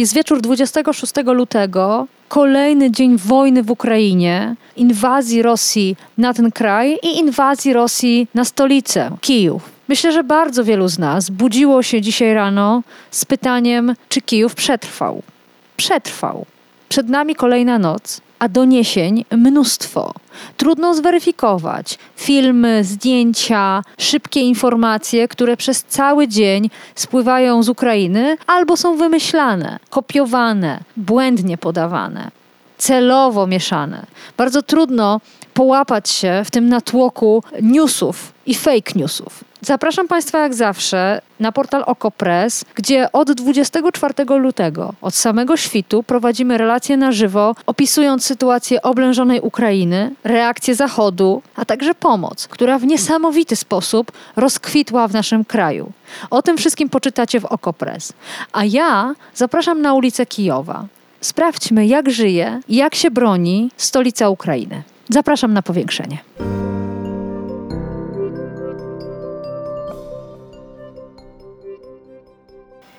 Jest wieczór 26 lutego, kolejny dzień wojny w Ukrainie, inwazji Rosji na ten kraj i inwazji Rosji na stolicę Kijów. Myślę, że bardzo wielu z nas budziło się dzisiaj rano z pytaniem, czy Kijów przetrwał. Przetrwał. Przed nami kolejna noc, a doniesień mnóstwo. Trudno zweryfikować. Filmy, zdjęcia, szybkie informacje, które przez cały dzień spływają z Ukrainy albo są wymyślane, kopiowane, błędnie podawane, celowo mieszane. Bardzo trudno połapać się w tym natłoku newsów i fake newsów. Zapraszam Państwa jak zawsze na portal OkoPress, gdzie od 24 lutego, od samego świtu, prowadzimy relacje na żywo, opisując sytuację oblężonej Ukrainy, reakcję Zachodu, a także pomoc, która w niesamowity sposób rozkwitła w naszym kraju. O tym wszystkim poczytacie w OkoPress. A ja zapraszam na ulicę Kijowa. Sprawdźmy, jak żyje i jak się broni stolica Ukrainy. Zapraszam na powiększenie.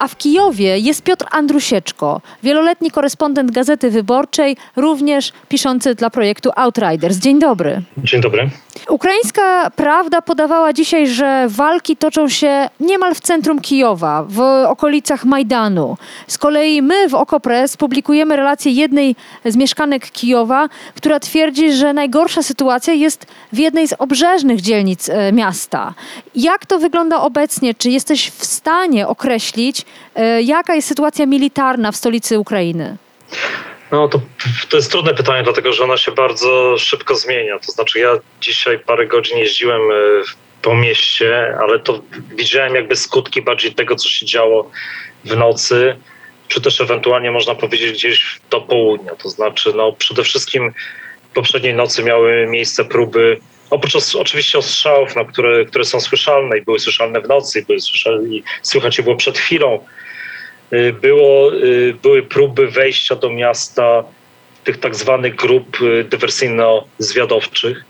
A w Kijowie jest Piotr Andrusieczko, wieloletni korespondent Gazety Wyborczej, również piszący dla projektu Outriders. Dzień dobry. Dzień dobry. Ukraińska Prawda podawała dzisiaj, że walki toczą się niemal w centrum Kijowa, w okolicach Majdanu. Z kolei my w Okopres publikujemy relację jednej z mieszkanek Kijowa, która twierdzi, że najgorsza sytuacja jest w jednej z obrzeżnych dzielnic e, miasta. Jak to wygląda obecnie? Czy jesteś w stanie określić, jaka jest sytuacja militarna w stolicy Ukrainy? No to, to jest trudne pytanie, dlatego że ona się bardzo szybko zmienia. To znaczy ja dzisiaj parę godzin jeździłem e, po mieście, ale to widziałem jakby skutki bardziej tego, co się działo w nocy, czy też ewentualnie można powiedzieć gdzieś do południa. To znaczy no przede wszystkim poprzedniej nocy miały miejsce próby Oprócz oczywiście ostrzałów, no, które, które są słyszalne i były słyszalne w nocy, i, były słyszalne, i słychać je było przed chwilą, Y, było, y, były próby wejścia do miasta tych tak zwanych grup y, dywersyjno-zwiadowczych.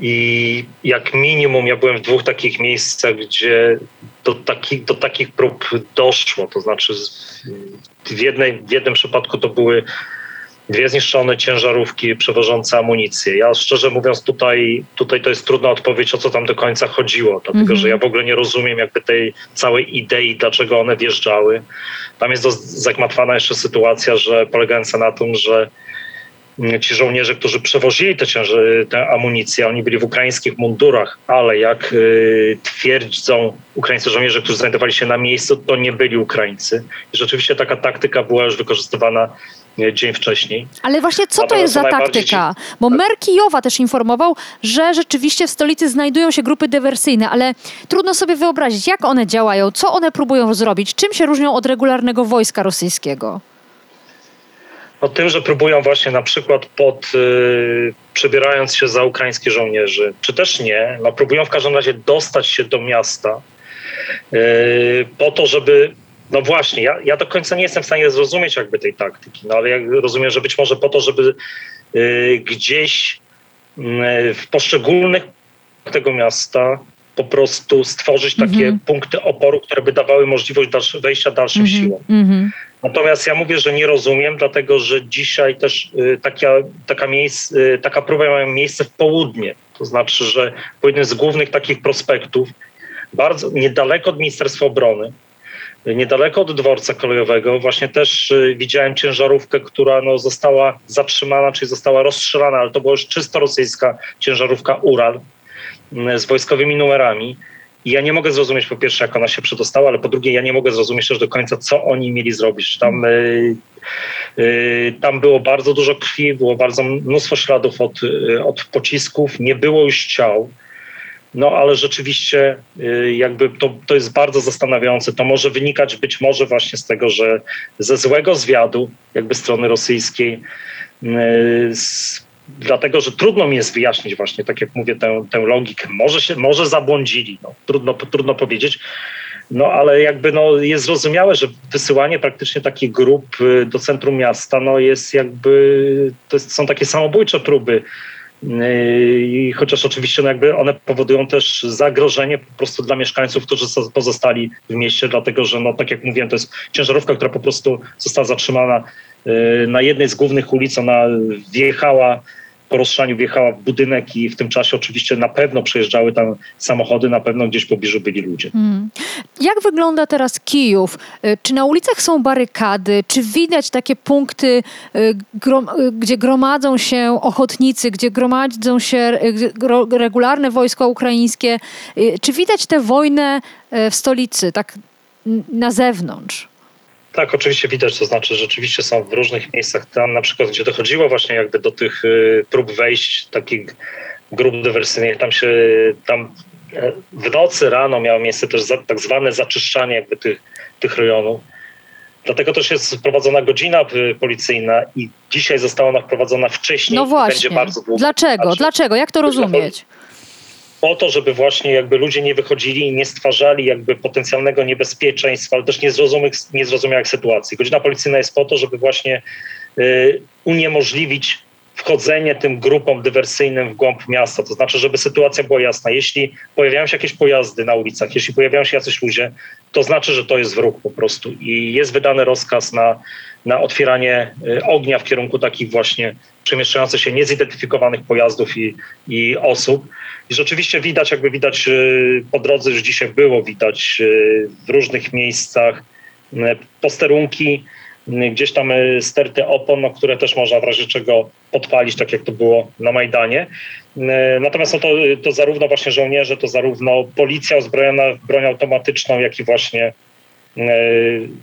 I jak minimum ja byłem w dwóch takich miejscach, gdzie do, taki, do takich prób doszło. To znaczy w, jednej, w jednym przypadku to były dwie zniszczone ciężarówki przewożące amunicję. Ja szczerze mówiąc tutaj, tutaj to jest trudna odpowiedź, o co tam do końca chodziło, dlatego mm -hmm. że ja w ogóle nie rozumiem jakby tej całej idei, dlaczego one wjeżdżały. Tam jest zagmatwana jeszcze sytuacja, że polegająca na tym, że ci żołnierze, którzy przewozili te, cięży, tę amunicję, oni byli w ukraińskich mundurach, ale jak y, twierdzą ukraińscy żołnierze, którzy znajdowali się na miejscu, to nie byli Ukraińcy. I rzeczywiście taka taktyka była już wykorzystywana dzień wcześniej. Ale właśnie co to jest za taktyka? Bo mer Kijowa też informował, że rzeczywiście w stolicy znajdują się grupy dywersyjne, ale trudno sobie wyobrazić, jak one działają, co one próbują zrobić, czym się różnią od regularnego wojska rosyjskiego? No tym, że próbują właśnie na przykład pod, yy, przebierając się za ukraińskich żołnierzy, czy też nie, no próbują w każdym razie dostać się do miasta yy, po to, żeby no właśnie, ja, ja do końca nie jestem w stanie zrozumieć jakby tej taktyki, no ale ja rozumiem, że być może po to, żeby y, gdzieś y, w poszczególnych tego miasta po prostu stworzyć takie mm -hmm. punkty oporu, które by dawały możliwość dalsze, wejścia dalszym mm -hmm. siłom. Mm -hmm. Natomiast ja mówię, że nie rozumiem, dlatego że dzisiaj też y, taka, taka, miejsc, y, taka próba ma miejsce w południe. To znaczy, że po jednym z głównych takich prospektów, bardzo niedaleko od Ministerstwa Obrony, Niedaleko od dworca kolejowego właśnie też y, widziałem ciężarówkę, która no, została zatrzymana, czyli została rozstrzelana, ale to była już czysto rosyjska ciężarówka Ural mm, z wojskowymi numerami. I ja nie mogę zrozumieć po pierwsze, jak ona się przedostała, ale po drugie, ja nie mogę zrozumieć też do końca, co oni mieli zrobić. Tam, y, y, tam było bardzo dużo krwi, było bardzo mnóstwo śladów od, y, od pocisków, nie było już ciał. No ale rzeczywiście y, jakby to, to jest bardzo zastanawiające. To może wynikać być może właśnie z tego, że ze złego zwiadu jakby strony rosyjskiej, y, z, dlatego że trudno mi jest wyjaśnić właśnie, tak jak mówię, tę, tę logikę. Może się, może zabłądzili, no, trudno, trudno powiedzieć. No ale jakby no, jest zrozumiałe, że wysyłanie praktycznie takich grup y, do centrum miasta no, jest jakby, to jest, są takie samobójcze próby i chociaż oczywiście no jakby one powodują też zagrożenie po prostu dla mieszkańców, którzy pozostali w mieście, dlatego że, no, tak jak mówiłem, to jest ciężarówka, która po prostu została zatrzymana y, na jednej z głównych ulic. Ona wjechała po rozszaniu wjechała w budynek i w tym czasie oczywiście na pewno przejeżdżały tam samochody, na pewno gdzieś w pobliżu byli ludzie. Hmm. Jak wygląda teraz Kijów? Y, czy na ulicach są barykady? Czy widać takie punkty, y, y, gdzie gromadzą się ochotnicy, gdzie gromadzą się regularne wojska ukraińskie? Czy widać tę wojnę w stolicy, tak na zewnątrz? Tak, oczywiście widać, to znaczy rzeczywiście są w różnych miejscach tam na przykład, gdzie dochodziło właśnie jakby do tych y, prób wejść takich grup dywersyjnych, tam się, tam e, w nocy rano miało miejsce też za, tak zwane zaczyszczanie jakby tych, tych rejonów. Dlatego też jest wprowadzona godzina y, policyjna i dzisiaj została ona wprowadzona wcześniej. No właśnie. Dlaczego? Dlaczego? Jak to rozumieć? Po to, żeby właśnie jakby ludzie nie wychodzili i nie stwarzali jakby potencjalnego niebezpieczeństwa, ale też niezrozumiałych, niezrozumiałych sytuacji. Godzina policyjna jest po to, żeby właśnie y, uniemożliwić wchodzenie tym grupom dywersyjnym w głąb miasta. To znaczy, żeby sytuacja była jasna. Jeśli pojawiają się jakieś pojazdy na ulicach, jeśli pojawiają się jacyś ludzie, to znaczy, że to jest wróg po prostu. I jest wydany rozkaz na, na otwieranie y, ognia w kierunku takich właśnie przemieszczających się niezidentyfikowanych pojazdów i, i osób. I rzeczywiście widać, jakby widać y, po drodze, już dzisiaj było widać y, w różnych miejscach posterunki, gdzieś tam sterty opon, no, które też można w razie czego podpalić, tak jak to było na Majdanie. Natomiast no to, to zarówno właśnie żołnierze, to zarówno policja uzbrojona w broń automatyczną, jak i właśnie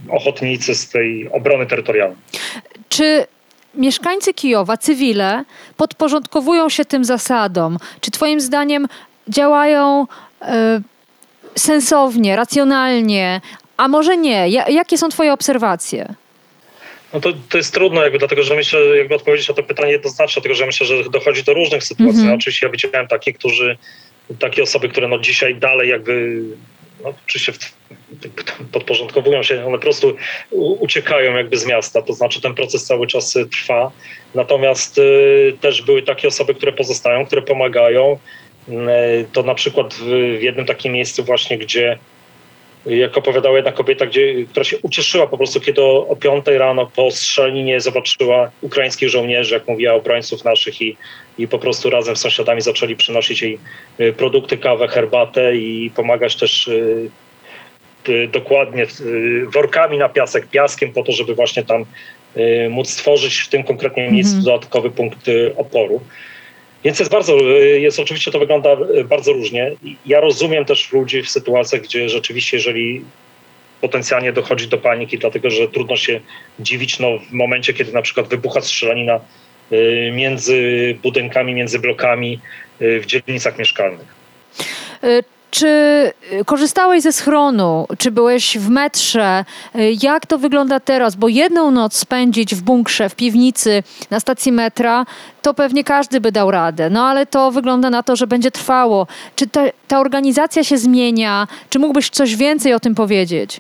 ochotnicy z tej obrony terytorialnej. Czy mieszkańcy Kijowa, cywile, podporządkowują się tym zasadom? Czy Twoim zdaniem działają y, sensownie, racjonalnie, a może nie? jakie są Twoje obserwacje? No to, to jest trudno, jakby, dlatego że myślę, jakby odpowiedzieć na to pytanie jednoznacznie, dlatego że myślę, że dochodzi do różnych sytuacji. Mm -hmm. Oczywiście ja widziałem takie, którzy, takie osoby, które no dzisiaj dalej jakby no, oczywiście podporządkowują się, one po prostu uciekają jakby z miasta, to znaczy ten proces cały czas y, trwa. Natomiast y, też były takie osoby, które pozostają, które pomagają. Y, to na przykład w, w jednym takim miejscu właśnie, gdzie jak opowiadała jedna kobieta, gdzie, która się ucieszyła po prostu, kiedy o, o 5 rano po strzelaninie zobaczyła ukraińskich żołnierzy, jak mówiła, obrońców naszych i, i po prostu razem z sąsiadami zaczęli przynosić jej y, produkty, kawę, herbatę i pomagać też y, y, dokładnie workami na piasek, piaskiem po to, żeby właśnie tam móc stworzyć w tym konkretnym miejscu mm -hmm. dodatkowy punkt oporu. Więc jest bardzo, jest oczywiście to wygląda bardzo różnie. Ja rozumiem też ludzi w sytuacjach, gdzie rzeczywiście, jeżeli potencjalnie dochodzi do paniki, dlatego że trudno się dziwić no, w momencie, kiedy na przykład wybucha strzelanina y, między budynkami, między blokami y, w dzielnicach mieszkalnych. Czy y, korzystałeś ze schronu? Czy byłeś w metrze? Y, jak to wygląda teraz? Bo jedną noc spędzić w bunkrze, w piwnicy, na stacji metra, to pewnie każdy by dał radę. No ale to wygląda na to, że będzie trwało. Czy ta, ta organizacja się zmienia? Czy mógłbyś coś więcej o tym powiedzieć?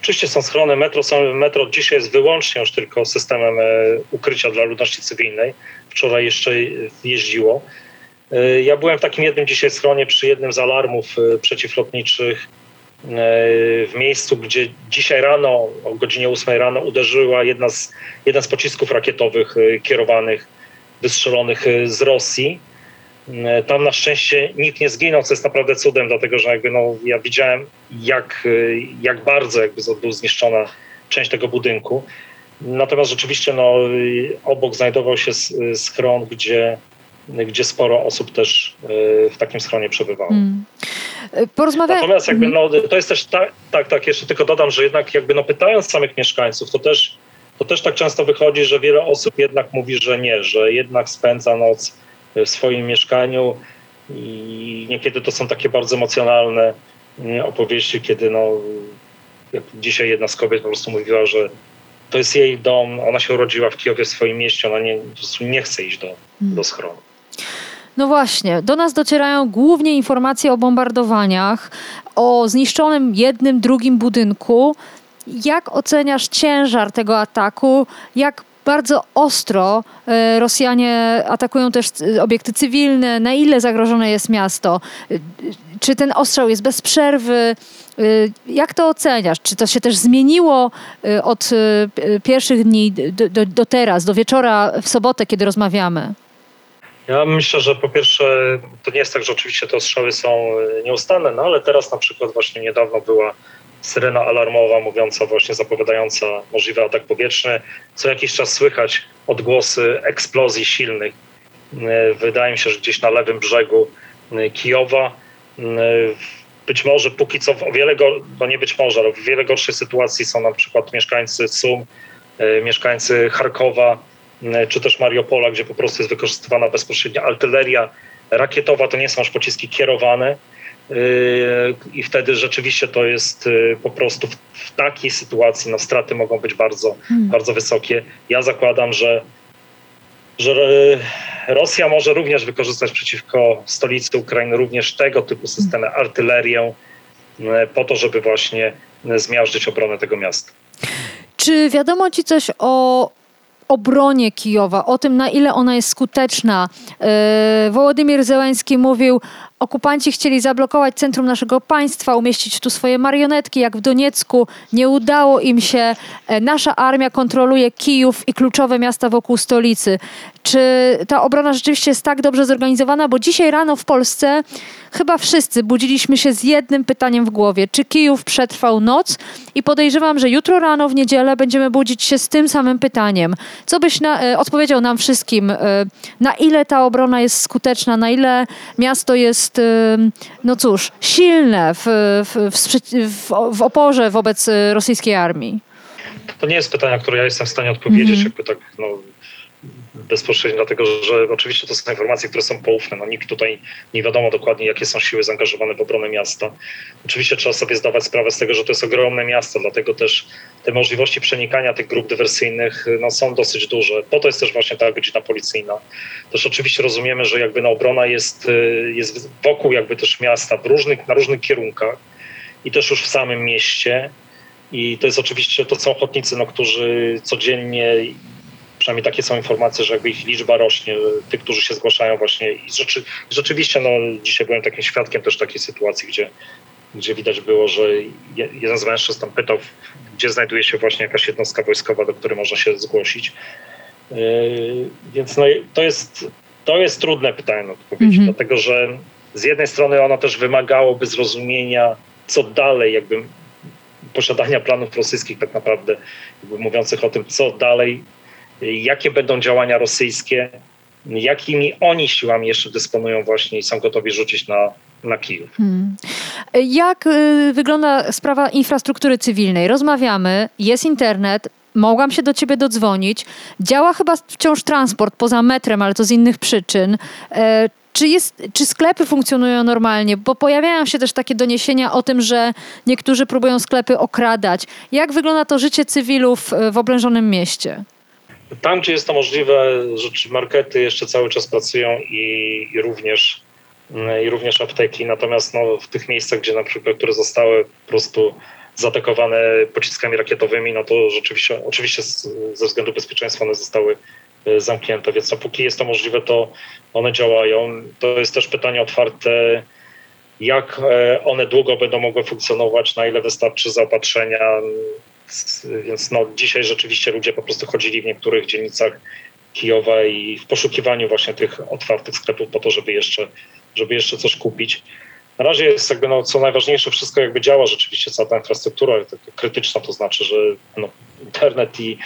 Oczywiście są schrony metro. Są, metro dzisiaj jest wyłącznie już tylko systemem e, ukrycia dla ludności cywilnej. Wczoraj jeszcze jeździło. E, ja byłem w takim jednym dzisiaj schronie przy jednym z alarmów e, przeciwlotniczych e, w miejscu, gdzie dzisiaj rano, o godzinie 8 rano uderzyła jedna z, jeden z pocisków rakietowych kierowanych, wystrzelonych z Rosji. Tam na szczęście nikt nie zginął, co jest naprawdę cudem, dlatego że jakby no, ja widziałem, jak, jak bardzo jakby był zniszczona część tego budynku. Natomiast rzeczywiście no, obok znajdował się schron, gdzie gdzie sporo osób też e, w takim schronie przebywało. Hmm. Porozmawia... Natomiast jakby no, to jest też tak, tak, tak, jeszcze tylko dodam, że jednak jakby no pytając samych mieszkańców, to też, to też tak często wychodzi, że wiele osób jednak mówi, że nie, że jednak spędza noc w swoim mieszkaniu i niekiedy to są takie bardzo emocjonalne opowieści, kiedy no, jak dzisiaj jedna z kobiet po prostu mówiła, że to jest jej dom, ona się urodziła w Kijowie, w swoim mieście, ona nie, po prostu nie chce iść do, hmm. do schronu. No właśnie, do nas docierają głównie informacje o bombardowaniach, o zniszczonym jednym, drugim budynku. Jak oceniasz ciężar tego ataku? Jak bardzo ostro e, Rosjanie atakują też obiekty cywilne, na ile zagrożone jest miasto? E, czy ten ostrzał jest bez przerwy? E, jak to oceniasz? Czy to się też zmieniło od pierwszych dni do, do, do teraz, do wieczora w sobotę, kiedy rozmawiamy? Ja myślę, że po pierwsze to nie jest tak, że oczywiście te ostrzały są nieustanne, no ale teraz na przykład właśnie niedawno była syrena alarmowa mówiąca właśnie, zapowiadająca możliwy atak powietrzny. Co jakiś czas słychać odgłosy eksplozji silnych. E, wydaje mi się, że gdzieś na lewym brzegu e, Kijowa. E, być może póki co o wiele, no nie być może, ale w wiele gorszej sytuacji są na przykład mieszkańcy Sum, mieszkańcy Charkowa, czy też Mariupola, gdzie po prostu jest wykorzystywana bezpośrednia artyleria rakietowa. To nie są aż pociski kierowane, Yy, i wtedy rzeczywiście to jest yy, po prostu w, takiej sytuacji no, straty mogą być bardzo, hmm. bardzo wysokie. Ja zakładam, że, że Rosja może również wykorzystać przeciwko stolicy Ukrainy również tego typu systemy, hmm. artylerię, po to, żeby właśnie zmiażdżyć obronę tego miasta. Czy wiadomo ci coś o obronie Kijowa, o tym, na ile ona jest skuteczna. Wołodymir Zełański mówił, Okupanci chcieli zablokować centrum naszego państwa, umieścić tu swoje marionetki, jak w Doniecku. Nie udało im się. E, nasza armia kontroluje Kijów i kluczowe miasta wokół stolicy. Czy ta obrona rzeczywiście jest tak dobrze zorganizowana? Bo dzisiaj rano w Polsce chyba wszyscy budziliśmy się z jednym pytaniem w głowie. Czy Kijów przetrwał noc? I podejrzewam, że jutro rano w niedzielę będziemy budzić się z tym samym pytaniem. Co byś na, e, odpowiedział nam wszystkim? E, na ile ta obrona jest skuteczna? Na ile miasto jest jest, no cóż, silne w, w, w, w oporze wobec y, rosyjskiej armii? To nie jest pytanie, na które ja jestem w stanie odpowiedzieć, mm jakby tak no, bezpośrednio, dlatego że oczywiście to są informacje, które są poufne. No, nikt tutaj nie wiadomo dokładnie, jakie są siły zaangażowane w obronę miasta. Oczywiście trzeba sobie zdawać sprawę z tego, że to jest ogromne miasto, dlatego też te możliwości przenikania tych grup dywersyjnych no, są dosyć duże. Po to jest też właśnie ta godzina policyjna. Też oczywiście rozumiemy, że jakby no, obrona jest, y, jest wokół jakby też miasta w różnych, na różnych kierunkach i też już w samym mieście. I to jest oczywiście, to są ochotnicy, no, którzy codziennie przynajmniej takie są informacje, że jakby ich liczba rośnie, tych, którzy się zgłaszają właśnie. I rzeczy, rzeczywiście, no, dzisiaj byłem takim świadkiem też takiej sytuacji, gdzie, gdzie widać było, że jeden z mężczyzn tam pytał, gdzie znajduje się właśnie jakaś jednostka wojskowa, do której można się zgłosić. Yy, więc no, to, jest, to jest trudne pytanie na odpowiedź, mhm. dlatego że z jednej strony ono też wymagałoby zrozumienia, co dalej, jakby posiadania planów rosyjskich tak naprawdę, mówiących o tym, co dalej jakie będą działania rosyjskie, jakimi oni siłami jeszcze dysponują właśnie i są gotowi rzucić na, na Kijów. Hmm. Jak y, wygląda sprawa infrastruktury cywilnej? Rozmawiamy, jest internet, mogłam się do ciebie dodzwonić. Działa chyba wciąż transport poza metrem, ale to z innych przyczyn. E, czy, jest, czy sklepy funkcjonują normalnie? Bo pojawiają się też takie doniesienia o tym, że niektórzy próbują sklepy okradać. Jak wygląda to życie cywilów w oblężonym mieście? Tam, gdzie jest to możliwe, rzeczy markety jeszcze cały czas pracują i, i również i również apteki, natomiast no, w tych miejscach, gdzie na przykład, które zostały po prostu zaatakowane pociskami rakietowymi, no to rzeczywiście, oczywiście ze względu bezpieczeństwa one zostały e, zamknięte, więc no, póki jest to możliwe, to one działają. To jest też pytanie otwarte, jak e, one długo będą mogły funkcjonować, na ile wystarczy zaopatrzenia, więc no, dzisiaj rzeczywiście ludzie po prostu chodzili w niektórych dzielnicach Kijowa i w poszukiwaniu właśnie tych otwartych sklepów po to, żeby jeszcze, żeby jeszcze coś kupić. Na razie jest jakby, no, co najważniejsze, wszystko jakby działa rzeczywiście, cała ta infrastruktura krytyczna, to znaczy, że no, internet i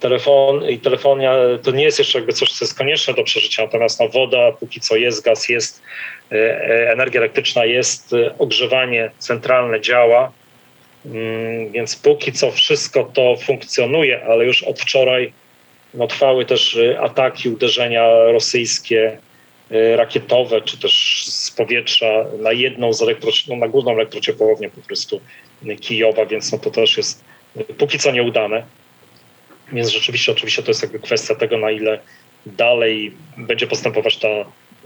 telefon i telefonia to nie jest jeszcze jakby coś, co jest konieczne do przeżycia, natomiast no, woda póki co jest, gaz jest, e, e, energia elektryczna jest, e, ogrzewanie centralne działa, Mm, więc póki co wszystko to funkcjonuje, ale już od wczoraj no, trwały też ataki, uderzenia rosyjskie rakietowe, czy też z powietrza na jedną z elektro, no, na główną elektrociepłownię po prostu Kijowa, więc no to też jest póki co nieudane. Więc rzeczywiście, oczywiście to jest jakby kwestia tego, na ile dalej będzie postępować ta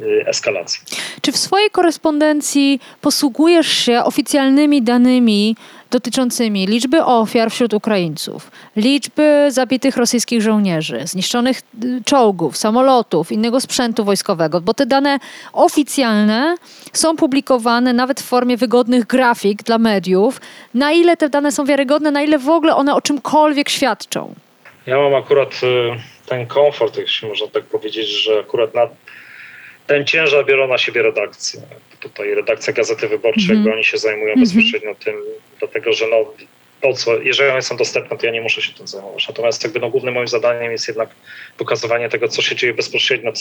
y, eskalacja. Czy w swojej korespondencji posługujesz się oficjalnymi danymi dotyczącymi liczby ofiar wśród Ukraińców, liczby zabitych rosyjskich żołnierzy, zniszczonych y, czołgów, samolotów, innego sprzętu wojskowego, bo te dane oficjalne są publikowane nawet w formie wygodnych grafik dla mediów. Na ile te dane są wiarygodne, na ile w ogóle one o czymkolwiek świadczą? Ja mam akurat y, ten komfort, jeśli można tak powiedzieć, że akurat na ten ciężar biorą na siebie redakcję. Tutaj redakcja Gazety Wyborczej, mm. jakby oni się zajmują mm -hmm. bezpośrednio tym, dlatego że no, po co, jeżeli one są dostępne, to ja nie muszę się tym zajmować. Natomiast jakby no, głównym moim zadaniem jest jednak pokazywanie tego, co się dzieje bezpośrednio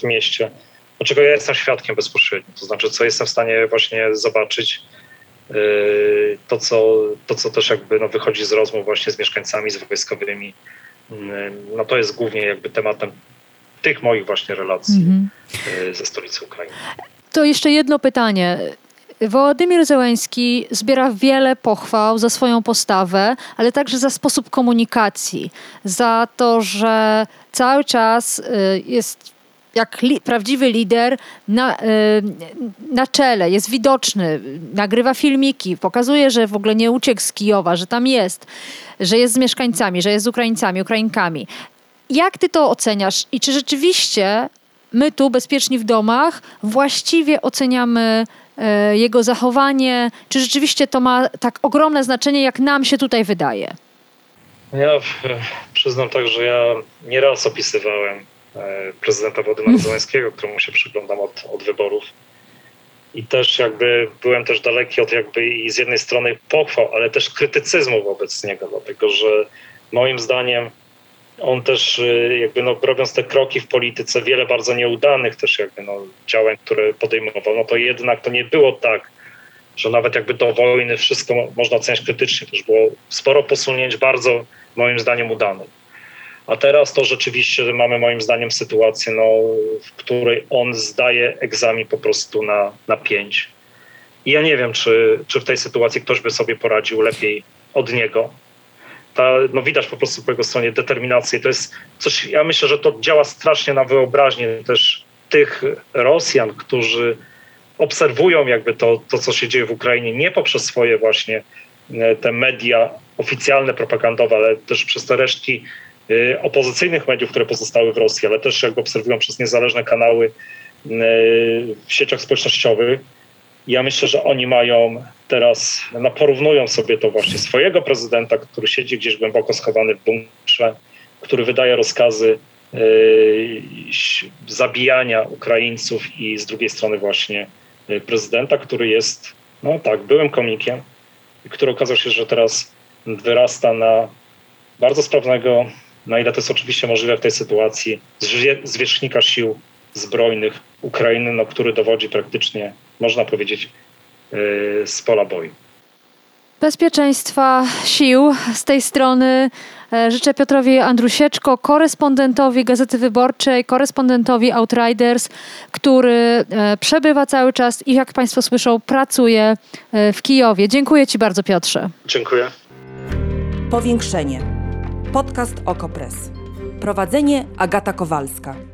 w mieście, dlaczego ja jestem świadkiem bezpośrednio, to znaczy, co jestem w stanie właśnie zobaczyć, yy, to co, to, co też jakby no, wychodzi z rozmów właśnie z mieszkańcami, z wojskowymi, yy, no to jest głównie jakby tematem tych moich właśnie relacji mm -hmm. ze stolicy Ukrainy. To jeszcze jedno pytanie. Wołodymir Zełenski zbiera wiele pochwał za swoją postawę, ale także za sposób komunikacji, za to, że cały czas y, jest jak li, prawdziwy lider na, y, na czele, jest widoczny, nagrywa filmiki, pokazuje, że w ogóle nie uciekł z Kijowa, że tam jest, że jest z mieszkańcami, że jest z Ukraińcami, Ukrainkami. Jak ty to oceniasz i czy rzeczywiście my tu, bezpieczni w domach, właściwie oceniamy e, jego zachowanie? Czy rzeczywiście to ma tak ogromne znaczenie, jak nam się tutaj wydaje? Ja przyznam tak, że ja nieraz opisywałem e, prezydenta Władimira Zełenskiego, któremu się przyglądam od, od wyborów. I też jakby byłem też daleki od jakby i z jednej strony pochwał, ale też krytycyzmu wobec niego, dlatego że moim zdaniem on też y, jakby no, robiąc te kroki w polityce, wiele bardzo nieudanych też jakby no, działań, które podejmował, no to jednak to nie było tak, że nawet jakby do wojny wszystko można oceniać krytycznie, też było sporo posunięć bardzo moim zdaniem udanych. A teraz to rzeczywiście mamy moim zdaniem sytuację, no, w której on zdaje egzamin po prostu na, na pięć. I ja nie wiem, czy, czy w tej sytuacji ktoś by sobie poradził lepiej od niego ta, no widać po prostu po jego stronie determinację. To jest coś, ja myślę, że to działa strasznie na wyobraźnię też tych Rosjan, którzy obserwują jakby to, to, co się dzieje w Ukrainie, nie poprzez swoje właśnie e, te media oficjalne, propagandowe, ale też przez te resztki e, opozycyjnych mediów, które pozostały w Rosji, ale też jakby obserwują przez niezależne kanały e, w sieciach społecznościowych ja myślę, że oni mają teraz, no porównują sobie to właśnie swojego prezydenta, który siedzi gdzieś głęboko schowany w bunkrze, który wydaje rozkazy yy, zabijania Ukraińców i z drugiej strony właśnie yy, prezydenta, który jest, no tak, byłym komikiem, który okazał się, że teraz wyrasta na bardzo sprawnego, na ile to jest oczywiście możliwe w tej sytuacji, zwierzchnika sił zbrojnych Ukrainy, no, który dowodzi praktycznie, można powiedzieć, e, z pola boju. Bezpieczeństwa sił z tej strony e, życzę Piotrowi Andrusieczko, korespondentowi Gazety Wyborczej, korespondentowi Outriders, który e, przebywa cały czas i jak Państwo słyszą, pracuje w Kijowie. Dziękuję Ci bardzo, Piotrze. Dziękuję. Powiększenie. Podcast Okopres. Prowadzenie Agata Kowalska.